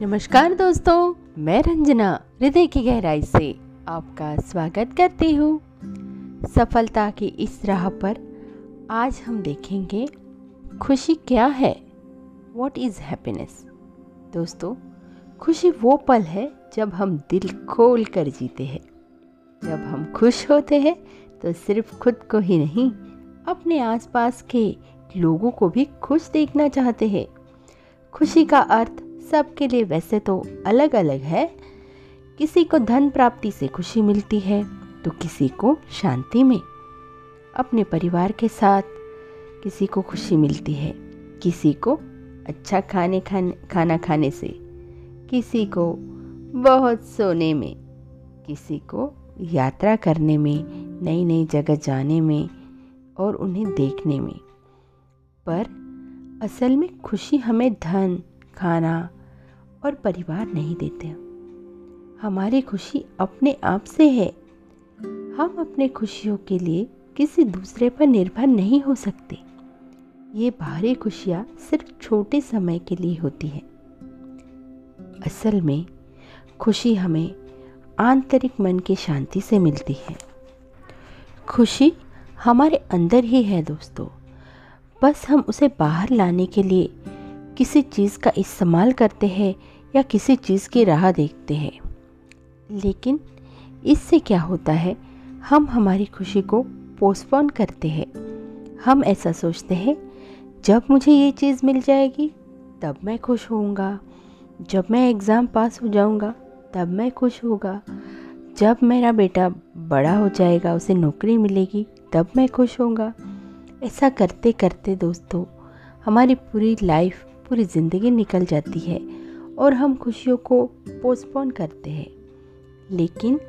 नमस्कार दोस्तों, मैं रंजना, हृदय की गहराई से आपका स्वागत करती हूँ। सफलता की इस राह पर आज हम देखेंगे, खुशी क्या है? वॉट इज़ हैप्पीनेस दोस्तों, खुशी वो पल है जब हम दिल खोल कर जीते हैं। जब हम खुश होते हैं तो सिर्फ़ खुद को ही नहीं, अपने आसपास के लोगों को भी खुश देखना चाहते हैं। खुशी का अर्थ सबके लिए वैसे तो अलग अलग है। किसी को धन प्राप्ति से खुशी मिलती है तो किसी को शांति में। अपने परिवार के साथ किसी को खुशी मिलती है, किसी को अच्छा खाने खाने, खाना खाने से, किसी को बहुत सोने में, किसी को यात्रा करने में नई नई जगह जाने में और उन्हें देखने में। पर असल में खुशी हमें धन, खाना और परिवार नहीं देते। हमारी खुशी अपने आप से है। हम अपने खुशियों के लिए किसी दूसरे पर निर्भर नहीं हो सकते। ये बाहरी खुशियाँ सिर्फ़ छोटे समय के लिए होती है। असल में, खुशी हमें आंतरिक मन की शांति से मिलती है। खुशी हमारे अंदर ही है दोस्तों। बस हम उसे बाहर लाने के लिए किसी चीज़ का इस्तेमाल करते हैं या किसी चीज़ की राह देखते हैं। लेकिन इससे क्या होता है, हम हमारी खुशी को पोस्टपोन करते हैं। हम ऐसा सोचते हैं, जब मुझे ये चीज़ मिल जाएगी, तब मैं खुश होऊँगा। जब मैं एग्ज़ाम पास हो जाऊँगा, तब मैं खुश होगा जब मेरा बेटा बड़ा हो जाएगा, उसे नौकरी मिलेगी, तब मैं खुश होऊँगा। ऐसा करते करते दोस्तों, हमारी पूरी लाइफ पूरी ज़िंदगी निकल जाती है और हम खुशियों को पोस्टपोन करते हैं। लेकिन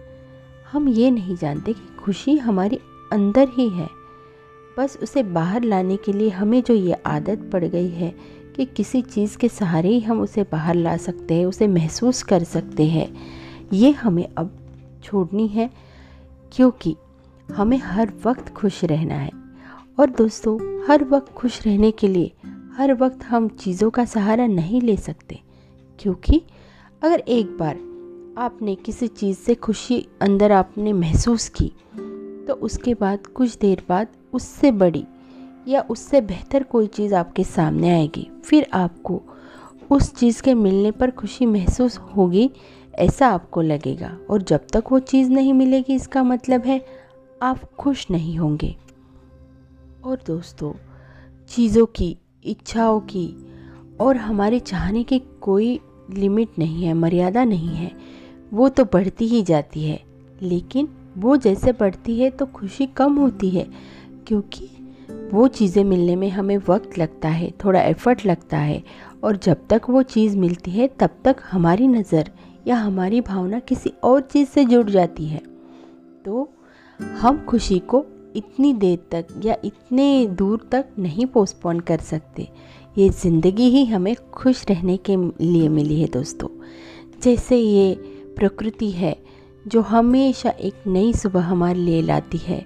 हम ये नहीं जानते कि खुशी हमारी अंदर ही है। बस उसे बाहर लाने के लिए हमें जो ये आदत पड़ गई है कि किसी चीज़ के सहारे ही हम उसे बाहर ला सकते हैं, उसे महसूस कर सकते हैं, ये हमें अब छोड़नी है क्योंकि हमें हर वक्त खुश रहना है। और दोस्तों, हर वक्त खुश रहने के लिए हर वक्त हम चीज़ों का सहारा नहीं ले सकते, क्योंकि अगर एक बार आपने किसी चीज़ से खुशी अंदर आपने महसूस की तो उसके बाद कुछ देर बाद उससे बड़ी या उससे बेहतर कोई चीज़ आपके सामने आएगी। फिर आपको उस चीज़ के मिलने पर खुशी महसूस होगी, ऐसा आपको लगेगा। और जब तक वो चीज़ नहीं मिलेगी, इसका मतलब है आप खुश नहीं होंगे। और दोस्तों, चीज़ों की इच्छाओं की और हमारे चाहने की कोई लिमिट नहीं है, मर्यादा नहीं है, वो तो बढ़ती ही जाती है। लेकिन वो जैसे बढ़ती है तो खुशी कम होती है, क्योंकि वो चीज़ें मिलने में हमें वक्त लगता है, थोड़ा एफर्ट लगता है और जब तक वो चीज़ मिलती है, तब तक हमारी नज़र या हमारी भावना किसी और चीज़ से जुड़ जाती है। तो हम खुशी को इतनी देर तक या इतने दूर तक नहीं पोस्टपोन कर सकते। ये ज़िंदगी ही हमें खुश रहने के लिए मिली है दोस्तों। जैसे ये प्रकृति है, जो हमेशा एक नई सुबह हमारे लिए लाती है।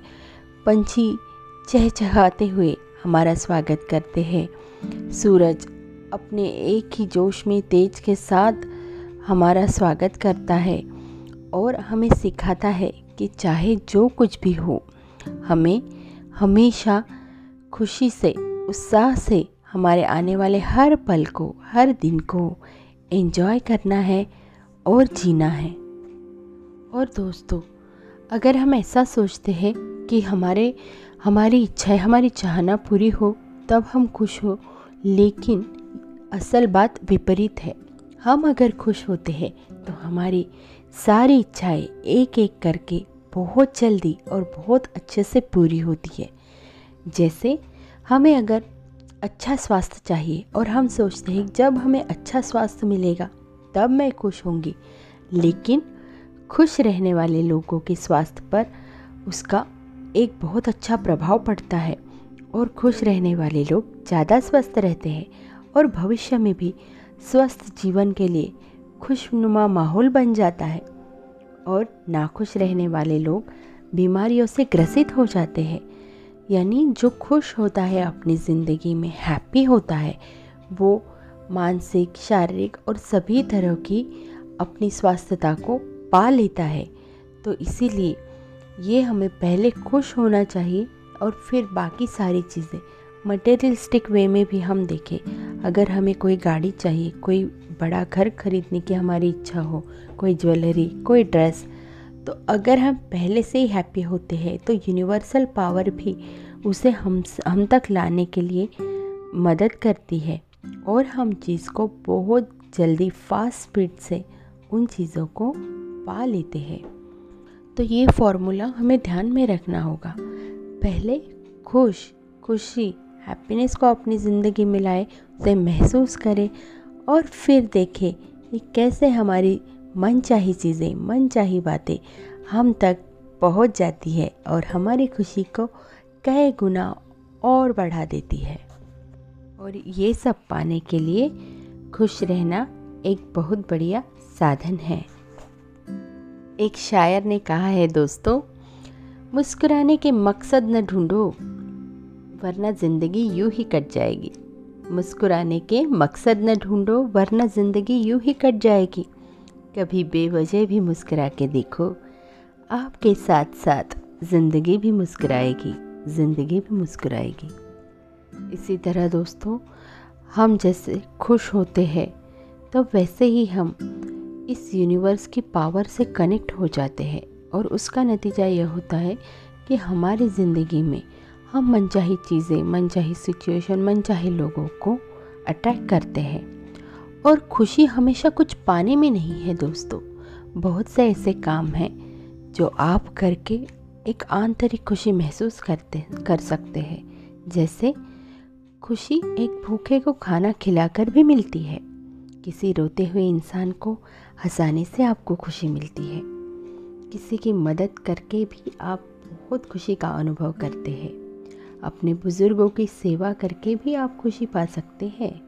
पंछी चहचहाते हुए हमारा स्वागत करते हैं। सूरज अपने एक ही जोश में तेज के साथ हमारा स्वागत करता है और हमें सिखाता है कि चाहे जो कुछ भी हो हमें हमेशा खुशी से, उत्साह से हमारे आने वाले हर पल को, हर दिन को एंजॉय करना है और जीना है। और दोस्तों, अगर हम ऐसा सोचते हैं कि हमारे, हमारी इच्छाएँ, हमारी चाहना पूरी हो, तब हम खुश हो। लेकिन असल बात विपरीत है। हम अगर खुश होते हैं तो हमारी सारी इच्छाएँ एक एक करके बहुत जल्दी और बहुत अच्छे से पूरी होती है। जैसे, हमें अगर अच्छा स्वास्थ्य चाहिए और हम सोचते हैं जब हमें अच्छा स्वास्थ्य मिलेगा, तब मैं खुश होंगी। लेकिन खुश रहने वाले लोगों के स्वास्थ्य पर उसका एक बहुत अच्छा प्रभाव पड़ता है और खुश रहने वाले लोग ज़्यादा स्वस्थ रहते हैं और भविष्य में भी स्वस्थ जीवन के लिए खुशनुमा माहौल बन जाता है। और नाखुश रहने वाले लोग बीमारियों से ग्रसित हो जाते हैं। यानी जो खुश होता है, अपनी ज़िंदगी में हैप्पी होता है, वो मानसिक, शारीरिक और सभी तरह की अपनी स्वास्थ्यता को पा लेता है। तो इसीलिए ये हमें पहले खुश होना चाहिए और फिर बाकी सारी चीज़ें मटेरियलिस्टिक वे में भी हम देखें, अगर हमें कोई गाड़ी चाहिए, कोई बड़ा घर खरीदने की हमारी इच्छा हो, कोई ज्वेलरी, कोई ड्रेस तो अगर हम पहले से ही हैप्पी होते हैं तो यूनिवर्सल पावर भी उसे हम हम तक लाने के लिए मदद करती है। और हम चीज़ को बहुत जल्दी फास्ट स्पीड से उन चीज़ों को पा लेते हैं। तो ये फॉर्मूला हमें ध्यान में रखना होगा। पहले खुश, खुशी हैप्पीनेस को अपनी ज़िंदगी में लाए, उसे महसूस करें और फिर देखें कि कैसे हमारी मन चाही चीज़ें मन चाही बातें हम तक पहुँच जाती है और हमारी खुशी को कई गुना और बढ़ा देती है। और ये सब पाने के लिए खुश रहना एक बहुत बढ़िया साधन है। एक शायर ने कहा है, दोस्तों, मुस्कुराने के मकसद न ढूंढो। वरना ज़िंदगी यूँ ही कट जाएगी। मुस्कुराने के मकसद न ढूंढो, वरना ज़िंदगी यूँ ही कट जाएगी। कभी बेवजह भी मुस्कुरा के देखो, आपके साथ साथ ज़िंदगी भी मुस्कुराएगी, ज़िंदगी भी मुस्कुराएगी। इसी तरह दोस्तों, हम जैसे खुश होते हैं तो वैसे ही हम इस यूनिवर्स की पावर से कनेक्ट हो जाते हैं। और उसका नतीजा यह होता है कि हमारी ज़िंदगी में हम मनचाही चीज़ें, मनचाही सिचुएशन मनचाहे लोगों को अट्रैक्ट करते हैं। और खुशी हमेशा कुछ पाने में नहीं है दोस्तों। बहुत से ऐसे काम हैं जो आप करके एक आंतरिक खुशी महसूस करते, कर सकते हैं। जैसे खुशी एक भूखे को खाना खिलाकर भी मिलती है। किसी रोते हुए इंसान को हंसाने से आपको खुशी मिलती है। किसी की मदद करके भी आप बहुत खुशी का अनुभव करते हैं। अपने बुज़ुर्गों की सेवा करके भी आप खुशी पा सकते हैं।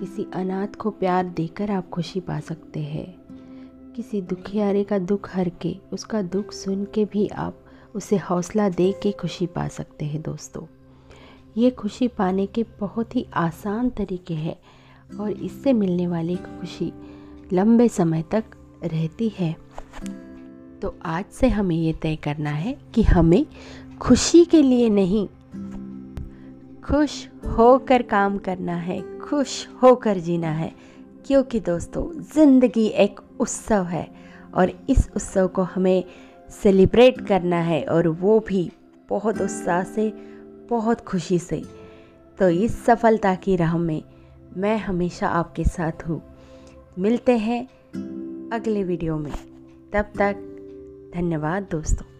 किसी अनाथ को प्यार देकर आप खुशी पा सकते हैं। किसी दुखियारे का दुख हर के उसका दुख सुन के भी आप उसे हौसला दे के खुशी पा सकते हैं दोस्तों। ये खुशी पाने के बहुत ही आसान तरीके हैं और इससे मिलने वाली खुशी लंबे समय तक रहती है। तो आज से हमें ये तय करना है कि हमें खुशी के लिए नहीं खुश होकर काम करना है, खुश होकर जीना है। क्योंकि दोस्तों, ज़िंदगी एक उत्सव है और इस उत्सव को हमें सेलिब्रेट करना है और वो भी बहुत उत्साह से, बहुत खुशी से। तो इस सफलता की राह में मैं हमेशा आपके साथ हूँ। मिलते हैं अगले वीडियो में। तब तक धन्यवाद दोस्तों।